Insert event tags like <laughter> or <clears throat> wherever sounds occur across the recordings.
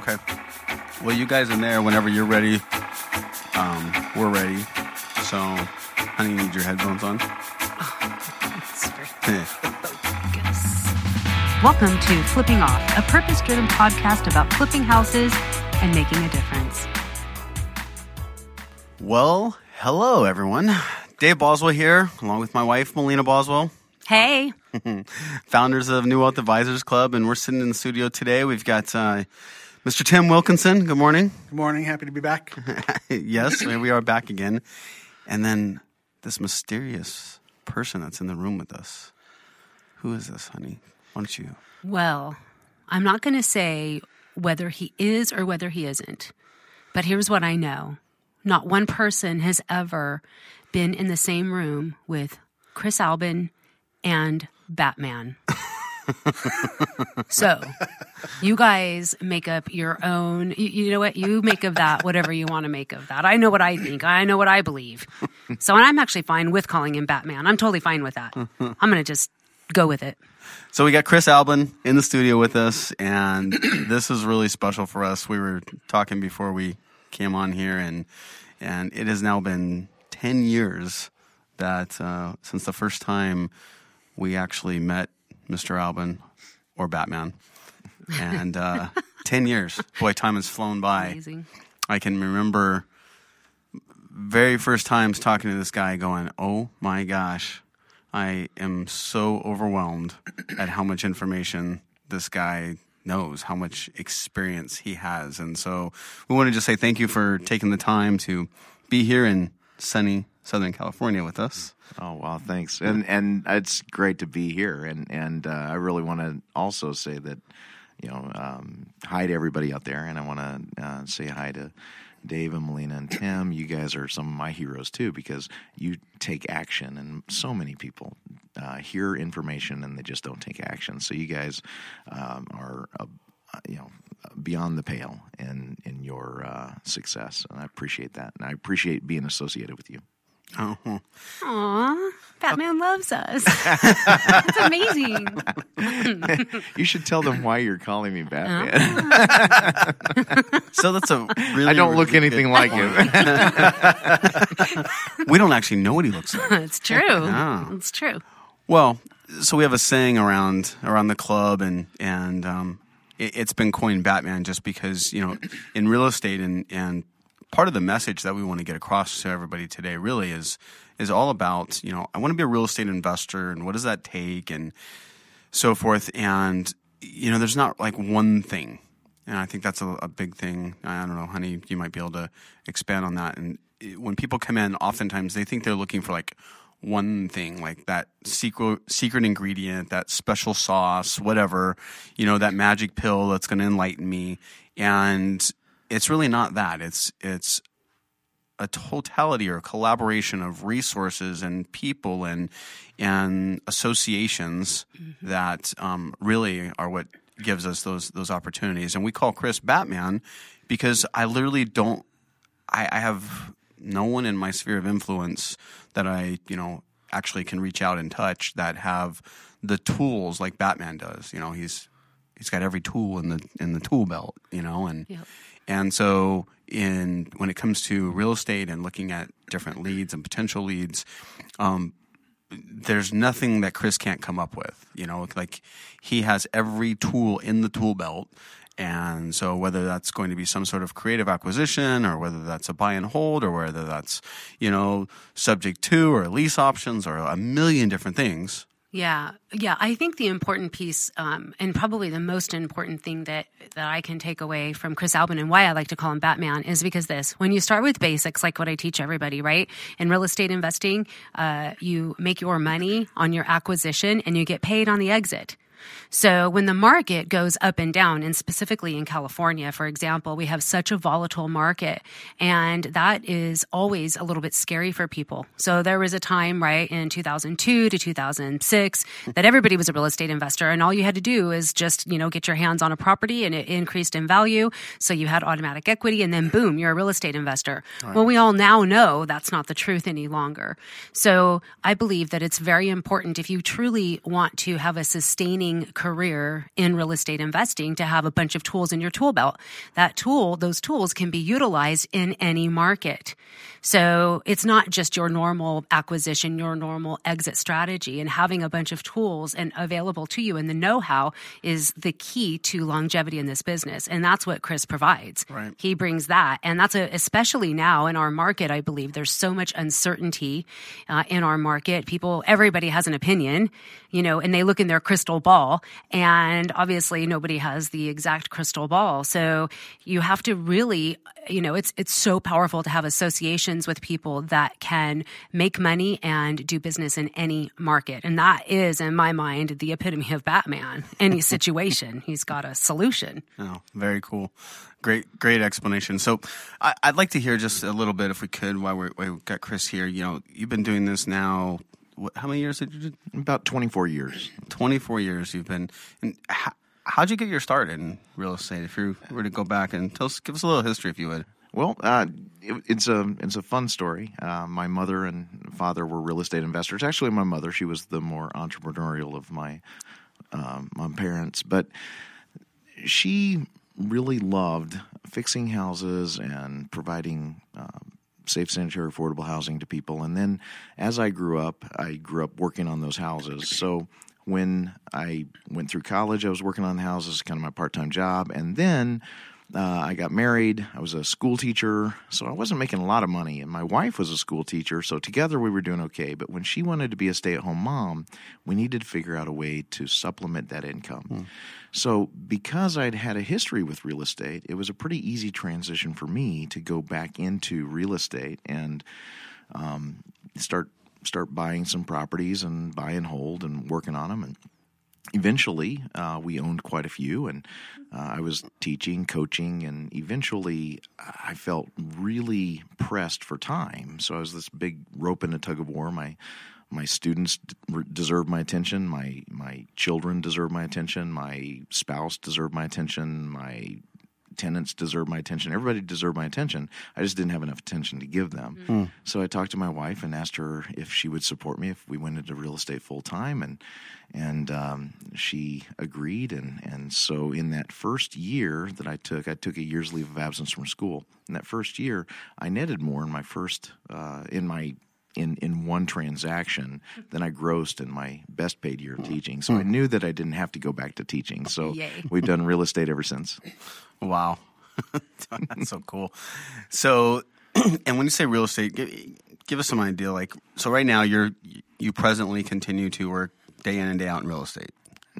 Okay. Well, you guys in there, whenever you're ready, um, we're ready. So, honey, you need your headphones on. <laughs> <laughs> Welcome to Flipping Off, a purpose driven podcast about flipping houses and making a difference. Well, hello, everyone. Dave Boswell here, along with my wife, Melina Boswell, Hey, <laughs> founders of New Wealth Advisors Club, and we're sitting in the studio today. We've got uh, Mr. Tim Wilkinson. Good morning. Good morning. Happy to be back. <laughs> yes, we are back again. And then this mysterious person that's in the room with us. Who is this, honey? Why don't you? well, I'm not going to say whether he is or whether he isn't, but here's what I know not one person has ever been in the same room with Chris Albin and Batman. <laughs> so, you guys make up your own. You, you know what? You make of that whatever you want to make of that. I know what I think. I know what I believe. So, and I'm actually fine with calling him Batman. I'm totally fine with that. I'm to just go with it. So we got Chris Albin in the studio with us, and this is really special for us. We were talking before we came on here, and and it has now been ten years that uh, since the first time we actually met Mr. Albin or Batman, and uh, <laughs> ten years. Boy, time has flown by. Amazing. I can remember very first times talking to this guy going, "Oh my gosh, I am so overwhelmed at how much information this guy knows, how much experience he has." And so we want to just say thank you for taking the time to be here in sunny Southern California with us. Oh wow, thanks, and and it's great to be here, and and uh, I really want to also say that, you know, um, hi to everybody out there, and I want to uh, say hi to Dave and Melina and Tim. You guys are some of my heroes too because you take action, and so many people uh, hear information and they just don't take action. So you guys um, are. Uh, you know, beyond the pale in in your uh, success, and I appreciate that, and I appreciate being associated with you. Oh, Aw, Batman loves us. <laughs> That's amazing. <laughs> You should tell them why you're calling me Batman. so that's a really. I don't look anything good like him. <laughs> We don't actually know what he looks like. it's true. It's true. Well, so we have a saying around around the club, and and um, it, it's been coined Batman just because you know in real estate and and part of the message that we want to get across to everybody today really is is all about you know I want to be a real estate investor and what does that take and so forth and you know there's not like one thing and I think that's a, a big thing. I don't know, honey, you might be able to expand on that. And when people come in, oftentimes they think they're looking for like one thing, like that secret secret ingredient, that special sauce, whatever, you know, that magic pill that's going to enlighten me. And it's really not that. It's it's a totality or a collaboration of resources and people and and associations that um, really are what gives us those those opportunities. And we call Chris Batman because I literally don't. I, I have no one in my sphere of influence that I you know actually can reach out and touch that have the tools like Batman does. You know, he's he's got every tool in the in the tool belt. You know, and Yep. and so, in when it comes to real estate and looking at different leads and potential leads, um, there's nothing that Chris can't come up with. You know, like he has every tool in the tool belt. And so, whether that's going to be some sort of creative acquisition, or whether that's a buy and hold, or whether that's you know subject to or lease options, or a million different things, Yeah, yeah. I think the important piece, um, and probably the most important thing that that I can take away from Chris Albin and why I like to call him Batman is because this: when you start with basics, like what I teach everybody, right? In real estate investing, uh, you make your money on your acquisition and you get paid on the exit. So when the market goes up and down, and specifically in California, for example, we have such a volatile market, and that is always a little bit scary for people. So there was a time, right, in 2002 to 2006 that everybody was a real estate investor, and all you had to do is just, you know, get your hands on a property and it increased in value. So you had automatic equity, and then boom, you're a real estate investor. Well, we all now know that's not the truth any longer. So I believe that it's very important if you truly want to have a sustaining career in real estate investing to have a bunch of tools in your tool belt. That tool, those tools can be utilized in any market. So it's not just your normal acquisition, your normal exit strategy and having a bunch of tools and available to you and the know-how is the key to longevity in this business. And that's what Chris provides. Right. He brings that. And that's a, especially now in our market, I believe there's so much uncertainty uh, in our market. People, everybody has an opinion, you know, and they look in their crystal ball and obviously nobody has the exact crystal ball. So you have to really, you know, it's, it's so powerful to have associations with people that can make money and do business in any market. And that is, in my mind, the epitome of Batman. Any <laughs> situation, he's got a solution. Oh, very cool. Great, great explanation. So, I, would like to hear just a little bit, if we could, while we have got Chris here. You know, you've been doing this now. What, how many years did you do? About twenty four years. Twenty four years you've been. And how, how'd you get your start in real estate? If you were to go back and tell us, give us a little history, if you would. Well, uh, it, it's a it's a fun story. Uh, my mother and father were real estate investors. Actually, my mother she was the more entrepreneurial of my um, my parents, but she really loved fixing houses and providing um, safe, sanitary, affordable housing to people. And then, as I grew up, I grew up working on those houses. So when I went through college, I was working on the houses, kind of my part time job, and then uh, I got married. I was a school teacher, so I wasn't making a lot of money. And my wife was a school teacher, so together we were doing okay. But when she wanted to be a stay at home mom, we needed to figure out a way to supplement that income. Hmm. So, because I'd had a history with real estate, it was a pretty easy transition for me to go back into real estate and um, start start buying some properties and buy and hold and working on them and eventually uh, we owned quite a few and uh, i was teaching coaching and eventually i felt really pressed for time. So i was this big rope in a tug of war. My my students deserve my attention. My my children deserve my attention. My spouse deserve my attention. My tenants deserve my attention. Everybody deserved my attention. I just didn't have enough attention to give them. Mm-hmm. So I talked to my wife and asked her if she would support me if we went into real estate full time, and and um, she agreed. And and so in that first year that I took, I took a year's leave of absence from school. In that first year, I netted more in my first uh, in my in in one transaction than I grossed in my best paid year of teaching. So I hmm. knew that I didn't have to go back to teaching. So Yay. <laughs> we've done real estate ever since. Wow. <laughs> That's so cool. So <clears throat> and when you say real estate, give, give, us some idea like so right now you're you presently continue to work day in and day out in real estate.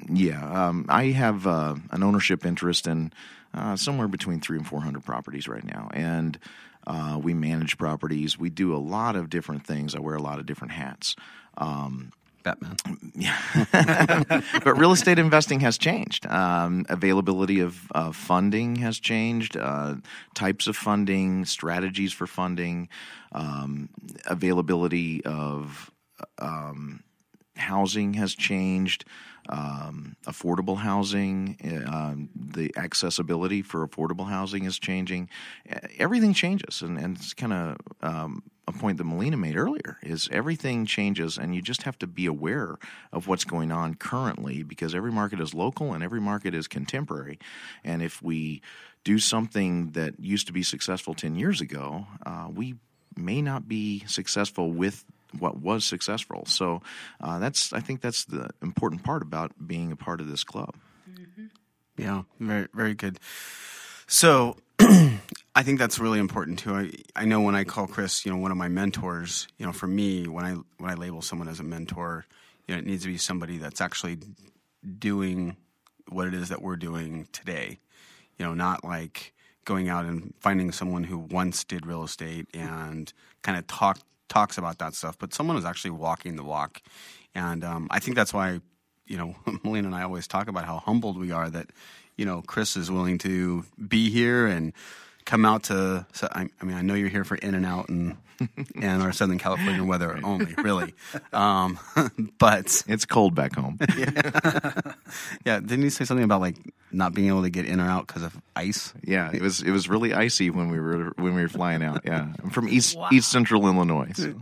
Yeah, um, I have uh, an ownership interest in uh, somewhere between three and four hundred properties right now, and uh, we manage properties. We do a lot of different things. I wear a lot of different hats. Um, Batman. Yeah. <laughs> but real estate investing has changed. Um, availability of uh, funding has changed. Uh, types of funding, strategies for funding, um, availability of um, housing has changed um, affordable housing, uh, the accessibility for affordable housing is changing. Everything changes, and, and it's kind of um, a point that Melina made earlier is everything changes, and you just have to be aware of what's going on currently because every market is local and every market is contemporary. And if we do something that used to be successful 10 years ago, uh, we may not be successful with what was successful. So uh, that's I think that's the important part about being a part of this club. Mm-hmm. Yeah, very very good. So <clears throat> I think that's really important too. I, I know when I call Chris, you know, one of my mentors, you know, for me, when I when I label someone as a mentor, you know, it needs to be somebody that's actually doing what it is that we're doing today. You know, not like going out and finding someone who once did real estate and kind of talked talks about that stuff, but someone is actually walking the walk. And um, I think that's why, you know, <laughs> Melina and I always talk about how humbled we are that, you know, Chris is willing to be here and come out to. So I, I mean, I know you're here for In and Out and <laughs> and our Southern California weather only, really. Um, <laughs> but it's cold back home. <laughs> yeah. yeah. Didn't you say something about like not being able to get in or out because of ice? Yeah, it was it was really icy when we were when we were flying out. Yeah, I'm from east wow. east central Illinois. So.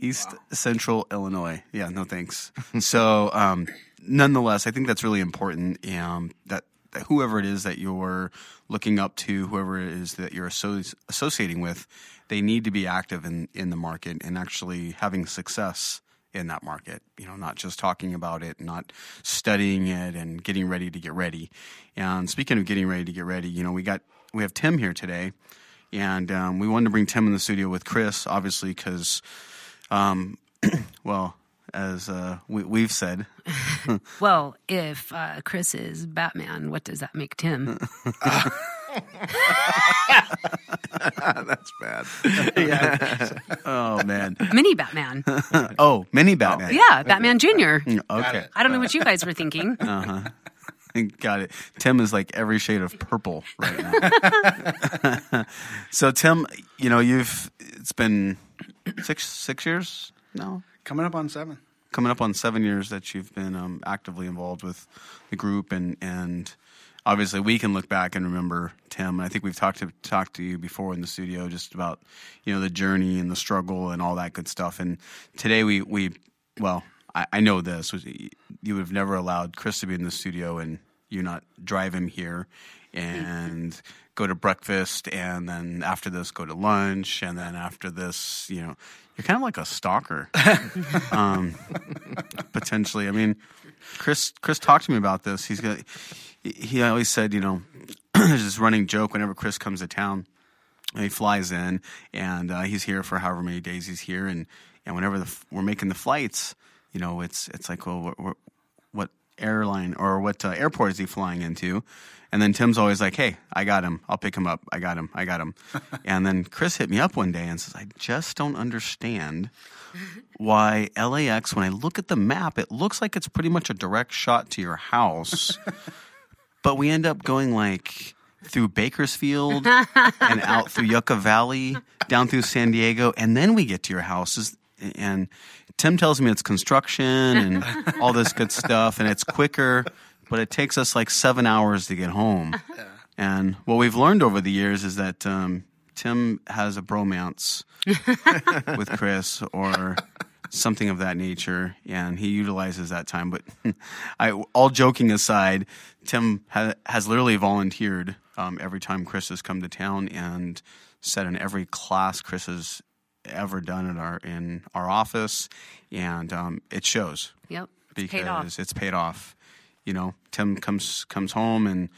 East wow. Central Illinois. Yeah, no thanks. so, um, nonetheless, I think that's really important. Um, that, that whoever it is that you're looking up to, whoever it is that you're associ- associating with, they need to be active in, in the market and actually having success in that market. You know, not just talking about it, not studying it, and getting ready to get ready. And speaking of getting ready to get ready, you know, we got we have Tim here today, and um, we wanted to bring Tim in the studio with Chris, obviously, because, um, <clears throat> well, as uh, we, we've said, <laughs> Well, if uh, Chris is Batman, what does that make Tim? <laughs> <laughs> That's bad. oh man, Mini Batman. oh mini Batman. Yeah, Batman Junior. Okay, I don't know what you guys were thinking. got it. Tim is like every shade of purple right now. so Tim, you know you've it's been six six years now. Coming up on seven. Coming up on seven years that you've been um, actively involved with the group, and and obviously we can look back and remember Tim. I think we've talked to talked to you before in the studio just about you know the journey and the struggle and all that good stuff. And today we we well I, I know this you would have never allowed Chris to be in the studio and you not drive him here and go to breakfast and then after this go to lunch and then after this you know you're kind of like a stalker <laughs> um, potentially. I mean, Chris Chris talked to me about this. He's got he- always said, you know, <clears throat> there's this running joke whenever Chris comes to town, he flies in and uh, he's here for however many days he's here, and and whenever the, we're making the flights, you know, it's it's like, well, what airline or what uh, airport is he flying into? And then Tim's always like, "Hey, I got him. I'll pick him up. I got him. I got him." <laughs> and then Chris hit me up one day and says, "I just don't understand why LAX, when I look at the map, it looks like it's pretty much a direct shot to your house. <laughs> but we end up going like through Bakersfield and out through Yucca Valley, down through San Diego, and then we get to your houses. And Tim tells me it's construction and <laughs> all this good stuff, and it's quicker, but it takes us like seven hours to get home. And what we've learned over the years is that um, Tim has a bromance <laughs> with Chris or something of that nature, and he utilizes that time. But <laughs> I, all joking aside, Tim ha- has literally volunteered um, every time Chris has come to town and said in every class Chris has ever done in our in our office, and um, it shows Yep. It's because paid off. it's paid off. You know, Tim comes comes home and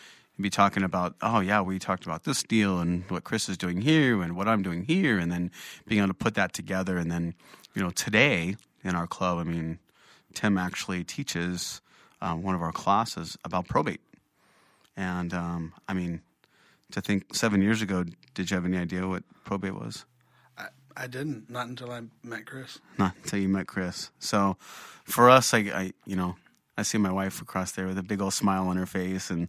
be talking about, oh yeah, we talked about this deal and what Chris is doing here and what I'm doing here, and then being able to put that together. And then, you know, today in our club, I mean, Tim actually teaches um, one of our classes about probate. And um, I mean, to think seven years ago, did you have any idea what probate was? I, I didn't, not until I met Chris. Not until you met Chris. So for us, I, I, you know, I see my wife across there with a big old smile on her face, and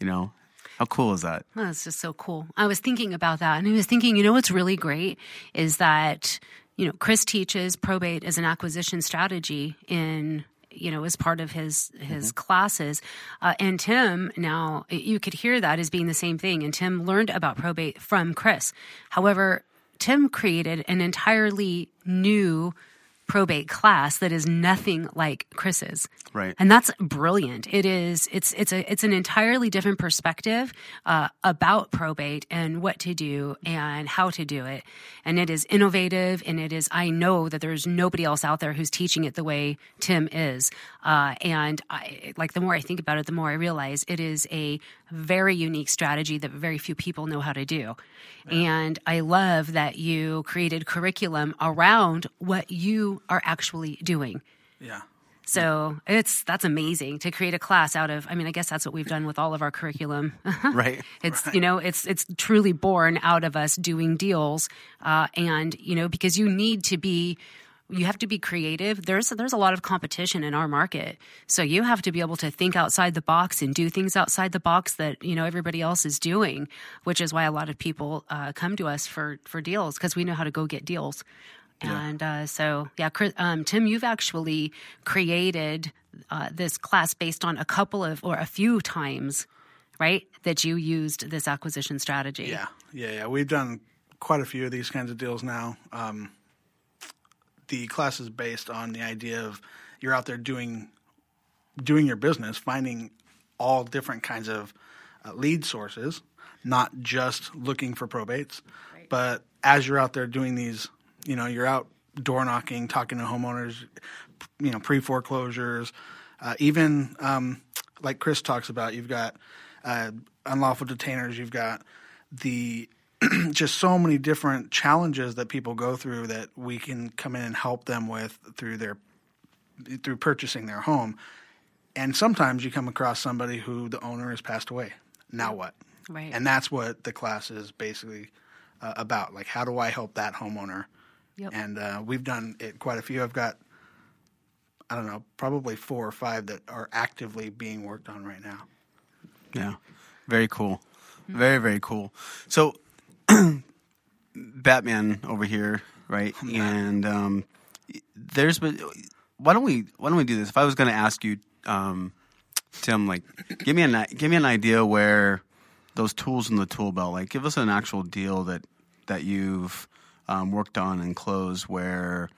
you know, how cool is that? Oh, that's just so cool. I was thinking about that, and I was thinking, you know, what's really great is that you know Chris teaches probate as an acquisition strategy in you know as part of his his classes, uh, and Tim now you could hear that as being the same thing, and Tim learned about probate from Chris. However, Tim created an entirely new probate class that is nothing like Chris's. Right. And that's brilliant. It is. It's it's a it's an entirely different perspective uh, about probate and what to do and how to do it. And it is innovative. And it is. I know that there's nobody else out there who's teaching it the way Tim is. Uh, and I like the more I think about it, the more I realize it is a very unique strategy that very few people know how to do. And I love that you created curriculum around what you are actually doing. Yeah. So it's that's amazing to create a class out of. I mean, I guess that's what we've done with all of our curriculum. <laughs> Right. it's you know it's it's truly born out of us doing deals, uh, and you know because you need to be. You have to be creative. There's there's a lot of competition in our market, so you have to be able to think outside the box and do things outside the box that you know everybody else is doing. Which is why a lot of people uh, come to us for for deals because we know how to go get deals. And uh, so, yeah, um, Tim, you've actually created uh, this class based on a couple of or a few times, right? That you used this acquisition strategy. Yeah. Yeah. Yeah. We've done quite a few of these kinds of deals now. Um, the class is based on the idea of you're out there doing doing your business, finding all different kinds of uh, lead sources, not just looking for probates, but as you're out there doing these, you know, you're out door knocking, talking to homeowners, you know, pre foreclosures, uh, even um, like Chris talks about, you've got uh, unlawful detainers, you've got the <clears throat> just so many different challenges that people go through that we can come in and help them with through their through purchasing their home. And sometimes you come across somebody who the owner has passed away. Now what? Right. And that's what the class is basically uh, about. Like, how do I help that homeowner? Yep. And uh, we've done it quite a few. I've got, I don't know, probably four or five that are actively being worked on right now. Yeah. Very cool. Very, very cool. So, <clears throat> Batman over here, right? <laughs> And um, there's been. Why don't we? Why don't we do this? If I was going to ask you, um, Tim, like, give me an give me an idea where those tools in the tool belt. Like, give us an actual deal that that you've um, worked on and closed where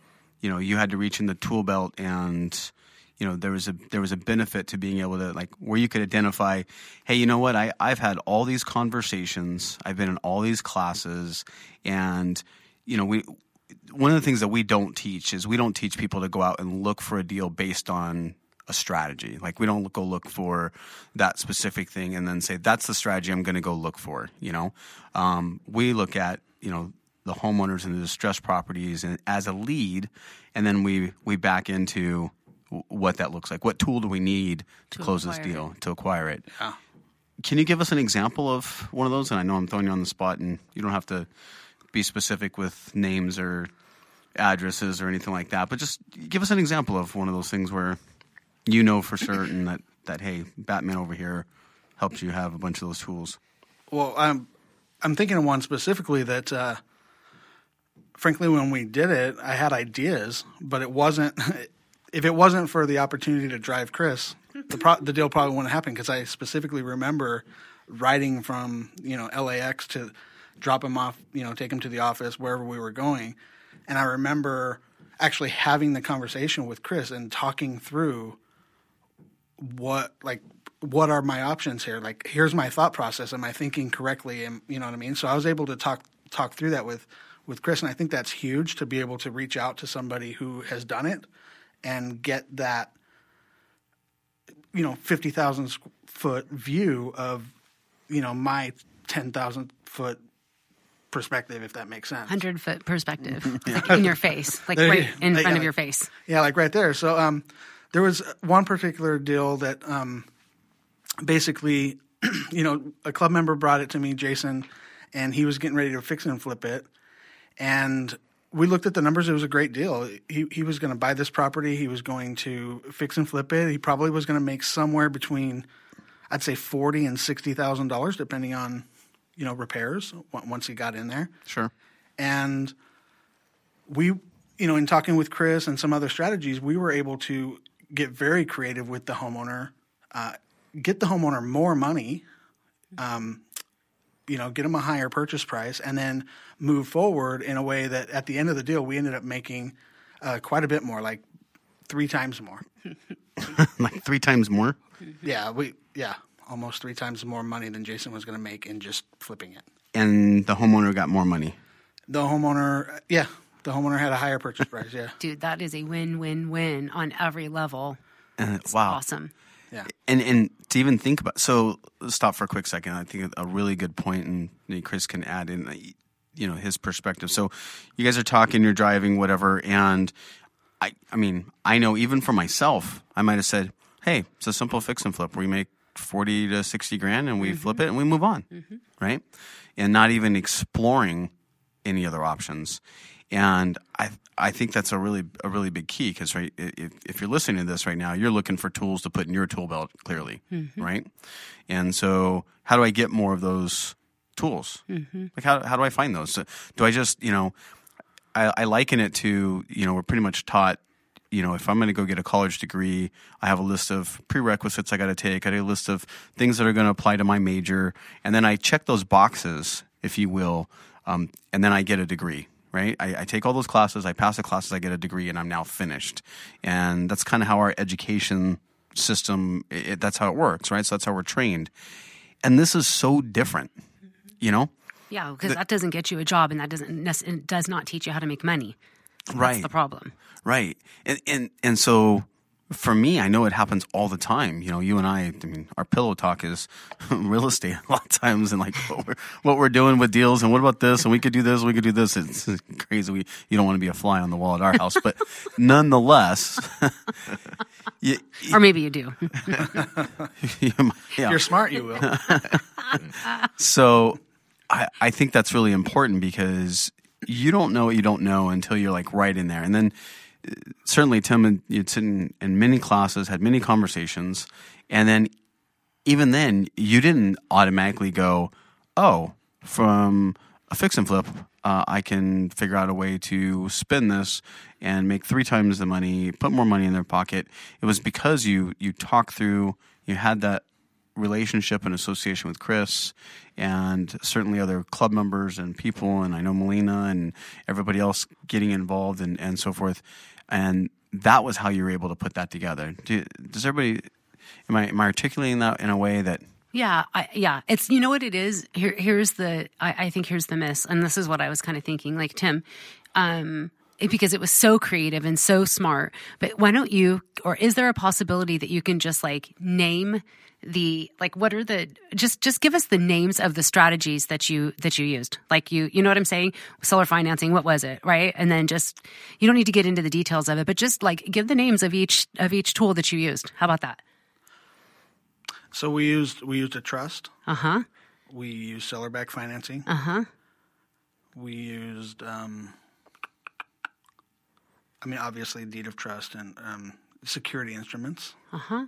you know you had to reach in the tool belt and you know there was a there was a benefit to being able to like where you could identify hey you know what I I've had all these conversations I've been in all these classes and you know we one of the things that we don't teach is we don't teach people to go out and look for a deal based on a strategy. Like we don't go look for that specific thing and then say that's the strategy I'm going to go look for. You know, um, we look at you know the homeowners and the distressed properties and as a lead, and then we we back into what that looks like. What tool do we need to, To close this acquire deal to acquire it? Yeah. Can you give us an example of one of those? And I know I'm throwing you on the spot, and you don't have to be specific with names or addresses or anything like that. But just give us an example of one of those things where you know for certain that that hey, Batman over here helps you have a bunch of those tools. Well, I'm I'm thinking of one specifically that, uh, frankly, when we did it, I had ideas, but it wasn't. <laughs> If it wasn't for the opportunity to drive Chris, the pro- the deal probably wouldn't happen because I specifically remember riding from you know LAX to drop him off, you know, take him to the office wherever we were going, and I remember actually having the conversation with Chris and talking through what like what are my options here? Like here's my thought process. Am i thinking correctly? And you know what i mean? So i was able to talk talk through that with with chris and i think that's huge to be able to reach out to somebody who has done it and get that you know 50,000 foot view of you know my 10,000 foot perspective if that makes sense Hundred foot perspective, <laughs> like in your face, like There right in yeah, front of your face. Yeah, like right there. So um, there was one particular deal that um, basically, <clears throat> you know, a club member brought it to me, Jason, and he was getting ready to fix it and flip it. And we looked at the numbers. It was a great deal. He he was going to buy this property. He was going to fix and flip it. He probably was going to make somewhere between, I'd say, forty and sixty thousand dollars, depending on, you know, repairs once he got in there Sure. and we you know in talking with chris and some other strategies we were able to get very creative with the homeowner uh, get the homeowner more money um, you know get them a higher purchase price and then move forward in a way that at the end of the deal we ended up making uh, quite a bit more like three times more <laughs> like three times more. yeah we yeah almost three times more money than jason was going to make in just flipping it And the homeowner got more money. the homeowner yeah the homeowner had a higher purchase price yeah Dude, that is a win win win on every level. And wow. Awesome. Yeah And and to even think about so stop for a quick second. I think a really good point, and Chris can add in, you know, his perspective. So you guys are talking, you're driving, whatever, and I I mean I know even for myself, I might have said, hey, it's a simple fix and flip we make forty to sixty grand and we mm-hmm. flip it and we move on, mm-hmm. right? And not even exploring any other options. And I I think that's a really a really big key because right if, if you're listening to this right now, you're looking for tools to put in your tool belt clearly, right? And so how do I get more of those tools? Like how how do I find those? So do I just you know I, I liken it to you know we're pretty much taught you know if I'm going to go get a college degree, I have a list of prerequisites I got to take. I have a list of things that are going to apply to my major, and then I check those boxes, if you will, um, and then I get a degree. Right, I, I take all those classes, I pass the classes, I get a degree, and I'm now finished. And that's kind of how our education system. It, that's how it works, right? So that's how we're trained. And this is so different, you know? Yeah, because that doesn't get you a job, and that doesn't it does not teach you how to make money. That's Right. the problem. Right. And and and so for me, I know it happens all the time. You know, you and I, I mean, our pillow talk is <laughs> real estate a lot of times and like what we're, what we're doing with deals and what about this and we could do this, we could do this. It's <laughs> crazy. We, you don't want to be a fly on the wall at our house, but <laughs> nonetheless, you, Or maybe you do. you, yeah. You're smart, you will. So I, I think that's really important because you don't know what you don't know until you're like right in there. And then certainly Tim and you'd sit in, in many classes, had many conversations, and then even then you didn't automatically go, oh, from a fix and flip, uh, I can figure out a way to spin this and make three times the money, put more money in their pocket. It was because you you talked through, you had that relationship and association with Chris and certainly other club members and people and I know Melina and everybody else getting involved and, and so forth. And that was how you were able to put that together. Do, does everybody am I am I articulating that in a way that Yeah, I, yeah. It's you know what it is. Here, here's the. I, I think here's the miss, and this is what I was kind of thinking. Like Tim, um, because it was so creative and so smart. But why don't you? Or is there a possibility that you can just like name the like what are the just just give us the names of the strategies that you that you used like you you know what i'm saying seller financing what was it right and then just you don't need to get into the details of it but just like give the names of each of each tool that you used how about that So we used we used a trust. uh-huh We used seller back financing. uh-huh We used, um, I mean, obviously deed of trust and um, security instruments. uh-huh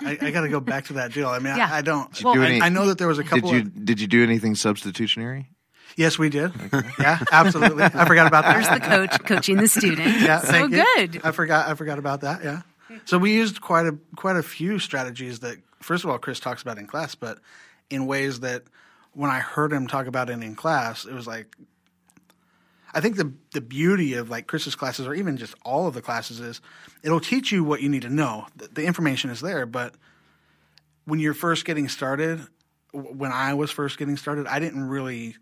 I, I got to go back to that deal. I mean, Yeah. I, I don't. Did you do I, any- I know that there was a couple. Did couple. you of, did you do anything substitutionary? yes, we did. Yeah, absolutely. I forgot about that. there's the coach coaching the student Yeah, so thank you. good I forgot. I forgot about that. Yeah. So we used quite a quite a few strategies that, first of all, Chris talks about in class, but in ways that when I heard him talk about it in class, it was like. I think the the beauty of like Chris's classes, or even just all of the classes, is it'll teach you what you need to know. The, the information is there, but when you're first getting started, when I was first getting started, I didn't really,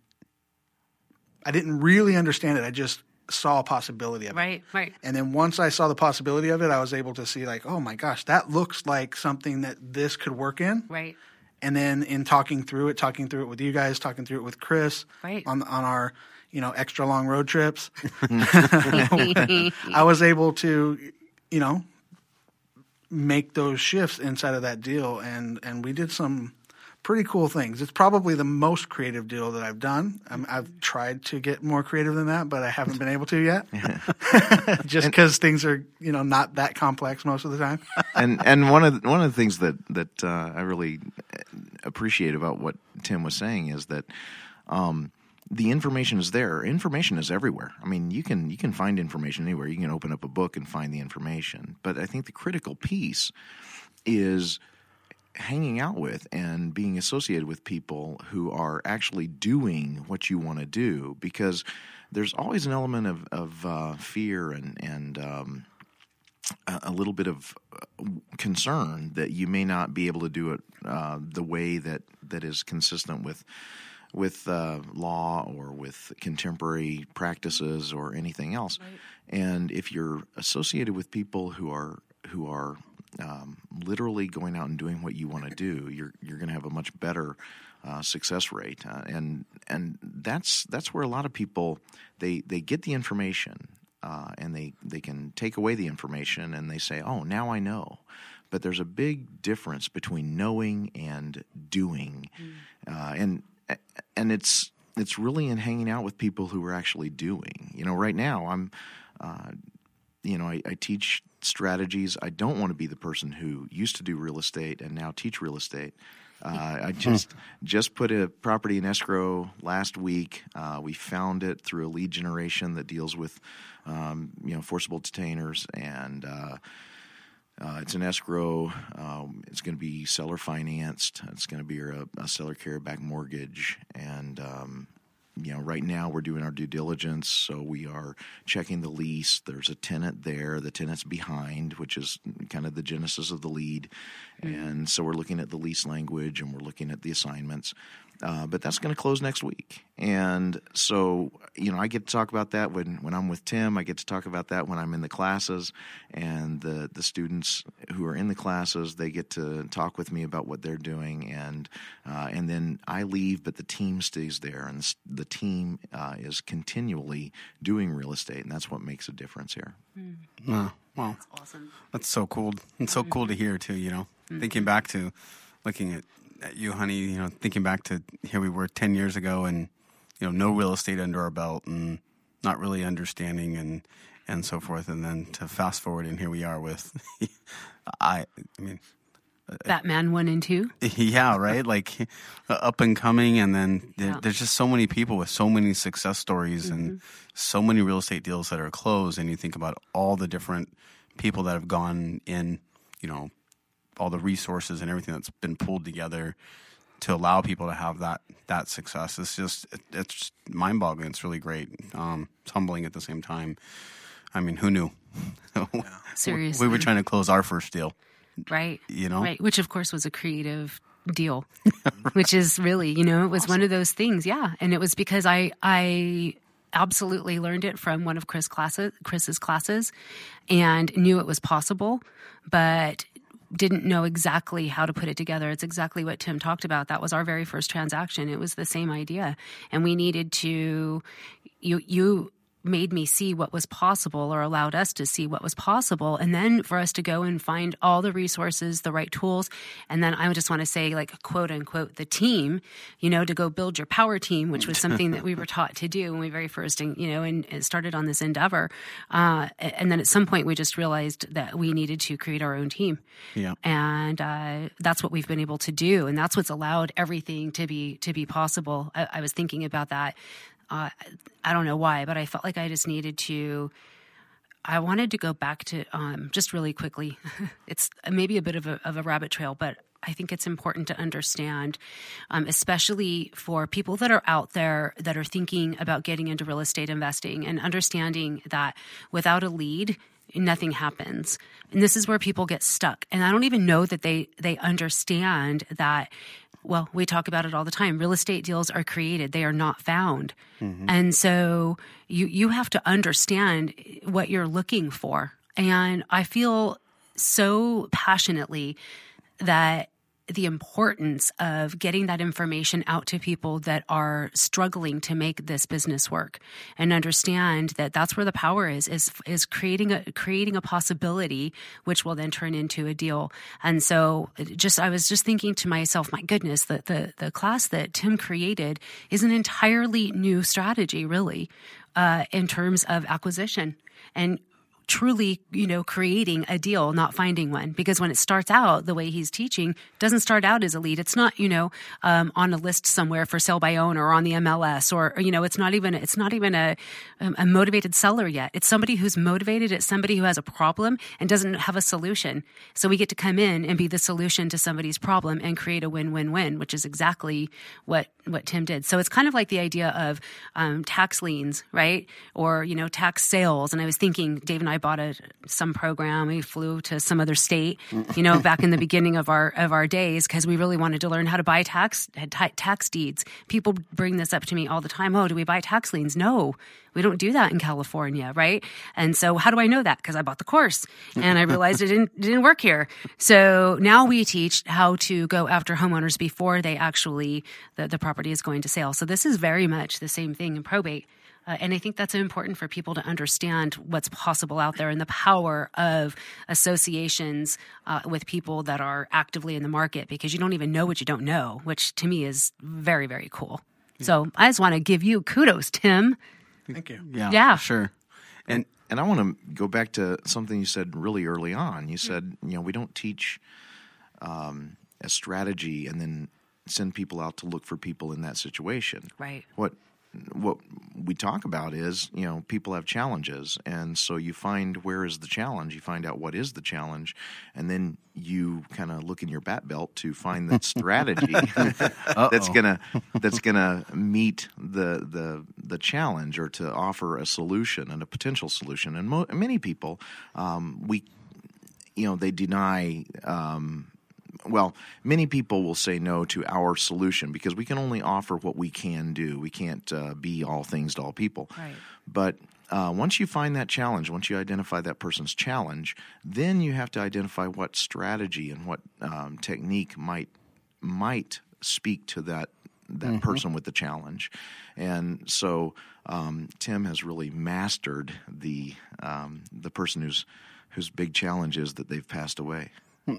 I didn't really understand it. I just saw a possibility of it. right right And then once I saw the possibility of it, I was able to see like, oh my gosh, that looks like something that this could work in. right And then in talking through it, talking through it with you guys, talking through it with Chris Right. on on our you know extra long road trips, <laughs> <laughs> I was able to you know make those shifts inside of that deal, and and we did some pretty cool things. It's probably the most creative deal that I've done. Um, I've tried to get more creative than that, but I haven't been able to yet. <laughs> Just because things are, you know, not that complex most of the time. and and one of the, one of the things that that uh, I really appreciate about what Tim was saying is that um, the information is there. Information is everywhere. I mean, you can you can find information anywhere. You can open up a book and find the information. But I think the critical piece is hanging out with and being associated with people who are actually doing what you want to do because there's always an element of, of uh, fear and and um, a little bit of uh, concern that you may not be able to do it uh, the way that that is consistent with with uh, law or with contemporary practices or anything else. And if you're associated with people who are who are um, literally going out and doing what you want to do, you're you're going to have a much better uh, success rate. Uh, and and that's that's where a lot of people they they get the information uh, and they they can take away the information and they say, oh, now I know. But there's a big difference between knowing and doing, uh, and and it's it's really in hanging out with people who are actually doing. You know, right now I'm, uh, you know, I, I teach strategies. I don't want to be the person who used to do real estate and now teach real estate. Uh, I just just put a property in escrow last week. Uh, we found it through a lead generation that deals with, um, you know, forcible detainers, and uh, uh, it's an escrow. Um, it's going to be seller financed. It's going to be a, a seller carry back mortgage, and um, you know, right now we're doing our due diligence, so we are checking the lease. There's a tenant there. The tenant's behind, which is kind of the genesis of the lead, and so we're looking at the lease language and we're looking at the assignments. Uh, but that's going to close next week, and so you know I get to talk about that when when I'm with Tim. I get to talk about that when I'm in the classes, and the the students who are in the classes they get to talk with me about what they're doing, and uh, and then I leave, but the team stays there, and the team uh, is continually doing real estate, and that's what makes a difference here. Uh, well, that's Awesome. that's so cool. It's so cool to hear too. You know, thinking back to looking at, at you, honey. You know, thinking back to here we were ten years ago, and you know, no real estate under our belt, and not really understanding, and and so forth. And then to fast forward, and here we are with, <laughs> I, I mean, Batman one and two. <laughs> yeah, right. Like uh, up and coming, and then there, Yeah. there's just so many people with so many success stories and so many real estate deals that are closed. And you think about all the different people that have gone in, you know, all the resources and everything that's been pulled together to allow people to have that that success. It's just it, it's mind boggling. It's really great. Um, it's humbling at the same time. I mean, who knew? <laughs> Seriously. we were trying to close our first deal. right You know? right which of course was a creative deal <laughs> which is really you know it was one of those things yeah and it was because i i absolutely learned it from one of chris classes chris's classes and knew it was possible but didn't know exactly how to put it together. It's exactly what Tim talked about. That was our very first transaction. It was the same idea. And we needed to you you made me see what was possible or allowed us to see what was possible. And then for us to go and find all the resources the right tools. And then i just want to say like quote unquote the team you know to go build your power team which was something that we were <laughs> taught to do when we very first you know and started on this endeavor. Uh, and then at some point we just realized that we needed to create our own team. Yeah. and uh, that's what we've been able to do. And that's what's allowed everything to be to be possible. I, I was thinking about that uh, i don't know why but i felt like i just needed to i wanted to go back to um, just really quickly. <laughs> It's maybe a bit of a, of a rabbit trail but I think it's important to understand, um, especially for people that are out there that are thinking about getting into real estate investing and understanding that without a lead, nothing happens. And this is where people get stuck. And i don't even know that they they understand that well we talk about it all the time. Real estate deals are created. They are not found. Mm-hmm. And so you you have to understand what you're looking for. And i feel so passionately that the importance of getting that information out to people that are struggling to make this business work and understand that that's where the power is is is creating a creating a possibility which will then turn into a deal. And so just I was just thinking to myself my goodness the the, the class that Tim created is an entirely new strategy really uh, in terms of acquisition. And truly, you know, creating a deal, not finding one. Because when it starts out the way he's teaching, doesn't start out as a lead. It's not, you know, um, on a list somewhere for sale by owner or on the MLS or, or, you know, it's not even it's not even a um, a motivated seller yet. It's somebody who's motivated. It's somebody who has a problem and doesn't have a solution. So we get to come in and be the solution to somebody's problem and create a win-win-win, which is exactly what what Tim did. So it's kind of like the idea of um, tax liens, right? Or you know, tax sales. And I was thinking, Dave and I bought a some program. We flew to some other state, you know, back in the beginning of our of our days because we really wanted to learn how to buy tax tax deeds. People bring this up to me all the time. Oh, do we buy tax liens? No. We don't do that in California, right? And so, how do I know that? Because I bought the course, and I realized it didn't didn't work here. So now we teach how to go after homeowners before they actually the, the property is going to sale. So this is very much the same thing in probate. Uh, and I think that's important for people to understand what's possible out there and the power of associations uh, with people that are actively in the market because you don't even know what you don't know, which to me is very, very cool. So I just want to give you kudos, Tim. Thank you. Yeah, Yeah. sure. And And I want to go back to something you said really early on. You said, you know, we don't teach um, a strategy and then send people out to look for people in that situation. Right. What what we talk about is you know people have challenges, and so you find where is the challenge. You find out what is the challenge, and then you kind of look in your bat belt to find the strategy <laughs> <laughs> that's gonna that's gonna meet the the the challenge or to offer a solution and a potential solution. And mo- many people, um, we you know, they deny. Um, well, many people will say no to our solution because we can only offer what we can do. We can't uh, be all things to all people. Right. But uh, once you find that challenge, once you identify that person's challenge, then you have to identify what strategy and what um, technique might might speak to that that person with the challenge. And so um, Tim has really mastered the um, the person whose whose big challenge is that they've passed away. <laughs>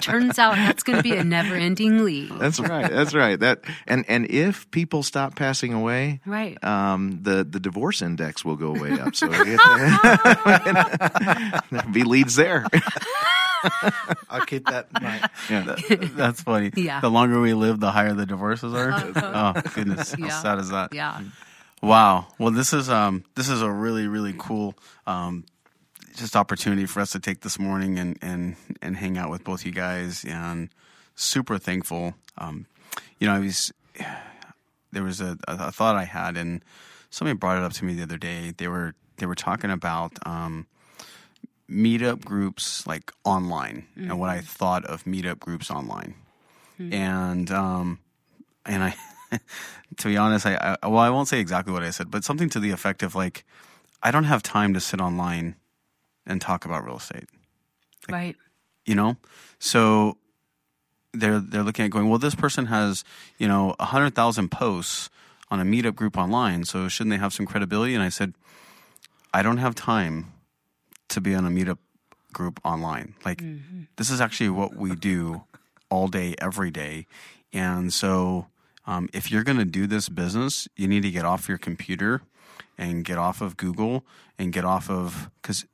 Turns out that's going to be a never-ending lead. That's right. That's right. That and and if people stop passing away, Right. um, the the divorce index will go way up. So <laughs> there'll <laughs> be leads there. I'll keep that in mind. Yeah. That's funny. Yeah. The longer we live, the higher the divorces are. oh goodness, how sad is that? Yeah. Wow. Well, this is um this is a really really cool um just opportunity for us to take this morning and and and hang out with both you guys and super thankful. Um, you know, I was there was a, a thought I had and somebody brought it up to me the other day. They were they were talking about um meetup groups like online and what I thought of meetup groups online. And um and I <laughs> to be honest, I, I well, I won't say exactly what I said, but something to the effect of like, I don't have time to sit online and talk about real estate. Right. You know, so they're they're looking at going, well, this person has you know a hundred thousand posts on a meetup group online, so shouldn't they have some credibility? And I said, I don't have time to be on a meetup group online. Like this is actually what we do all day, every day. And so um, if you're going to do this business, you need to get off your computer and get off of Google and get off of because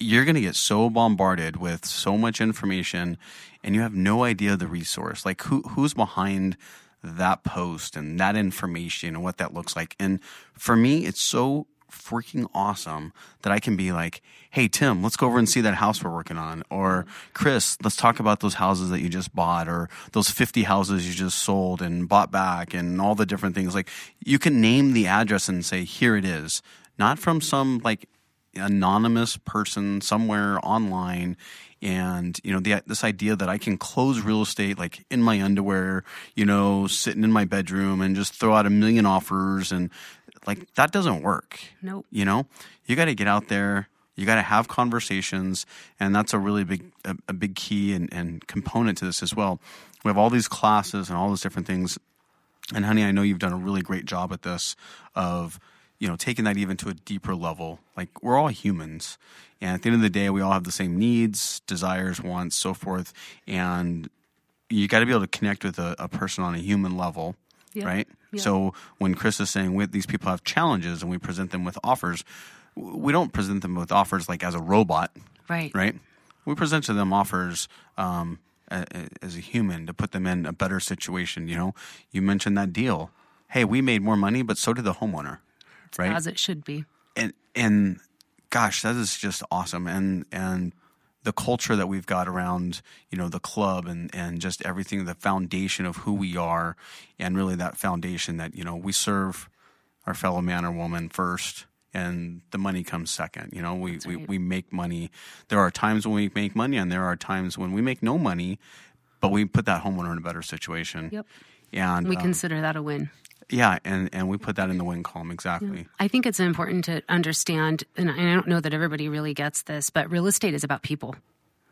you're going to get so bombarded with so much information and you have no idea the resource. Like who who's behind that post and that information and what that looks like? And for me it's so freaking awesome that I can be like, "Hey Tim, let's go over and see that house we're working on," or "Chris, let's talk about those houses that you just bought, or those fifty houses you just sold and bought back, and all the different things." Like you can name the address and say, "Here it is," not from some like anonymous person somewhere online. And you know the, this idea that i can close real estate like in my underwear you know sitting in my bedroom and just throw out a million offers and like that doesn't work. Nope. you know? You got to get out there you got to have conversations and that's a really big a, a big key and, and component to this as well. We have all these classes and all those different things. And honey, I know you've done a really great job at this of, you know, taking that even to a deeper level. Like we're all humans. And at the end of the day, we all have the same needs, desires, wants, so forth. And you got to be able to connect with a, a person on a human level, Yeah. right? Yeah. So when Chris is saying these people have challenges and we present them with offers, we don't present them with offers like as a robot, Right. right? We present to them offers um, as a human to put them in a better situation. You know, you mentioned that deal. Hey, we made more money, but so did the homeowner, right? As it should be. and and gosh, that is just awesome. And and the culture that we've got around you know the club and and just everything, the foundation of who we are, and really that foundation that you know we serve our fellow man or woman first. And the money comes second. You know, we, we, we make money. There are times when we make money, and there are times when we make no money, but we put that homeowner in a better situation. Yep. And We um, consider that a win. Yeah, and, and we put that in the win column exactly. I think it's important to understand, and I don't know that everybody really gets this, but real estate is about people.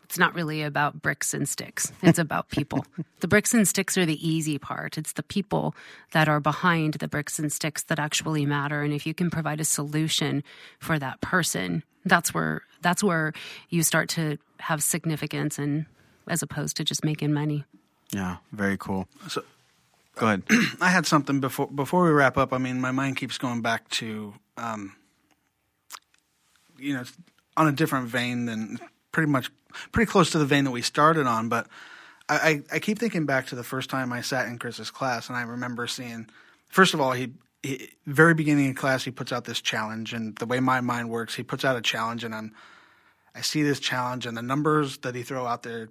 It's not really about bricks and sticks. It's <laughs> about people. the bricks and sticks are the easy part. It's the people that are behind the bricks and sticks that actually matter. And if you can provide a solution for that person, that's where that's where you start to have significance and as opposed to just making money. Yeah, very cool. So- Go ahead. <clears throat> I had something before before we wrap up. I mean, my mind keeps going back to, um, you know, on a different vein than pretty much pretty close to the vein that we started on. But I, I, I keep thinking back to the first time I sat in Chris's class, and I remember seeing first of all, he, he very beginning of class he puts out this challenge, and the way my mind works, he puts out a challenge, and I'm I see this challenge and the numbers that he throw out there,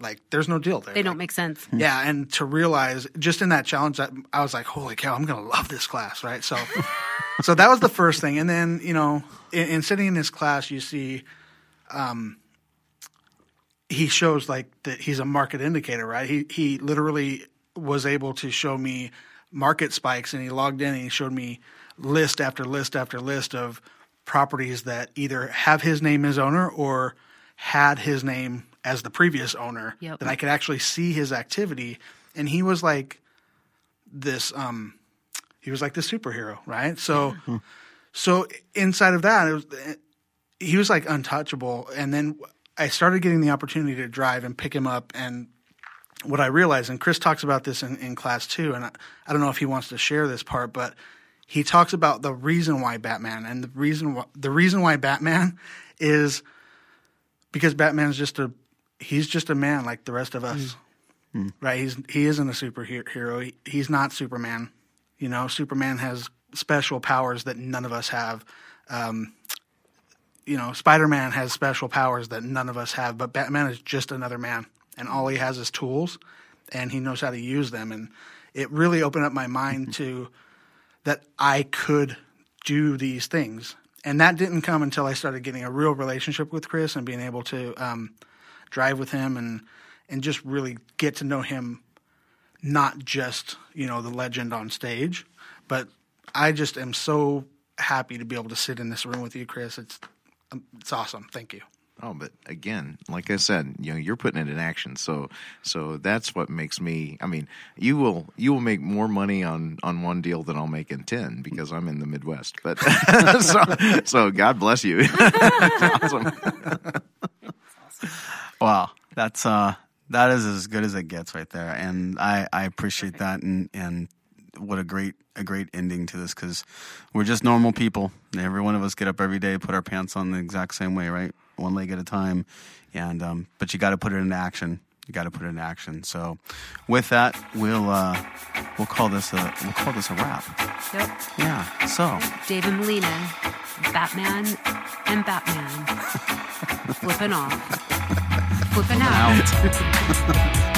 like there's no deal there. They don't make sense. <laughs> Yeah, and to realize just in that challenge, I, I was like, "Holy cow, I'm gonna love this class!" Right? So, <laughs> so that was the first thing, and then you know, in, in sitting in this class, you see, um, he shows like that he's a market indicator, right? He he literally was able to show me market spikes, and he logged in and he showed me list after list after list of properties that either have his name as owner or had his name as the previous owner Yep. that I could actually see his activity. And he was like this um he was like the superhero right? So <laughs> so inside of that it was he was like untouchable. And then I started getting the opportunity to drive and pick him up. And what I realized, and Chris talks about this in, in class too, and I, I don't know if he wants to share this part, but he talks about the reason why Batman, and the reason why, the reason why Batman <laughs> is because Batman's just a he's just a man like the rest of us, right? He's he isn't a superhero. He, he's not Superman. You know, Superman has special powers that none of us have. Um, you know, Spider Man has special powers that none of us have, but Batman is just another man, and all he has is tools, and he knows how to use them. And it really opened up my mind to that I could do these things, and that didn't come until I started getting a real relationship with Chris and being able to um, drive with him and and just really get to know him, not just you know the legend on stage, but I just am so happy to be able to sit in this room with you, Chris. It's um, it's awesome. Thank you. Oh, but again, like I said, you know, you're putting it in action. So, so that's what makes me. I mean, you will you will make more money on on one deal than I'll make in ten because I'm in the Midwest. But <laughs> so, so God bless you. <laughs> awesome. <laughs> Wow, that's uh, that is as good as it gets right there, and I I appreciate that, and and what a great a great ending to this because we're just normal people. Every one of us get up every day, put our pants on the exact same way, right, one leg at a time, and um, but you got to put it into action. You got to put it into action. So, with that, we'll uh, we'll call this a we'll call this a wrap. Yep. Yeah. So. David and Melina, Batman and Batman. <laughs> Flipping off. Flipping out. out. <laughs>